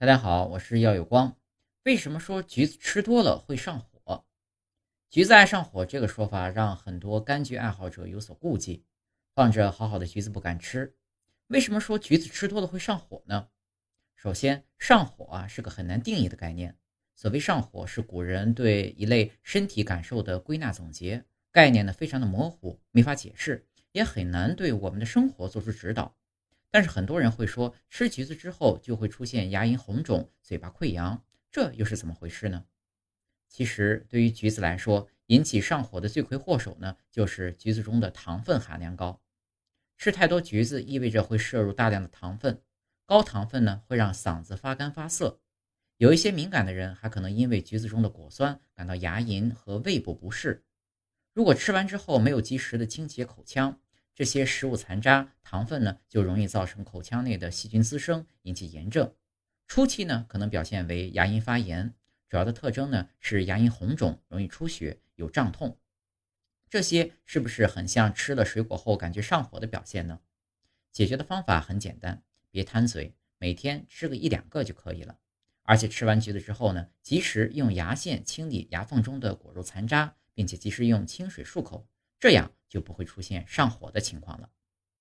大家好，我是耀有光。为什么说橘子吃多了会上火？橘子爱上火这个说法让很多柑橘爱好者有所顾忌，放着好好的橘子不敢吃。为什么说橘子吃多了会上火呢？首先，上火啊是个很难定义的概念。所谓上火，是古人对一类身体感受的归纳总结，概念呢非常的模糊，没法解释，也很难对我们的生活做出指导。但是很多人会说，吃橘子之后就会出现牙龈红肿、嘴巴溃疡，这又是怎么回事呢？其实，对于橘子来说，引起上火的罪魁祸首呢，就是橘子中的糖分含量高。吃太多橘子意味着会摄入大量的糖分，高糖分呢会让嗓子发干发涩，有一些敏感的人还可能因为橘子中的果酸感到牙龈和胃部不适。如果吃完之后没有及时的清洁口腔，这些食物残渣、糖分呢，就容易造成口腔内的细菌滋生，引起炎症。初期呢，可能表现为牙龈发炎，主要的特征呢是牙龈红肿、容易出血、有胀痛。这些是不是很像吃了水果后感觉上火的表现呢？解决的方法很简单，别贪嘴，每天吃个一两个就可以了。而且吃完橘子之后呢，及时用牙线清理牙缝中的果肉残渣，并且及时用清水漱口。这样就不会出现上火的情况了。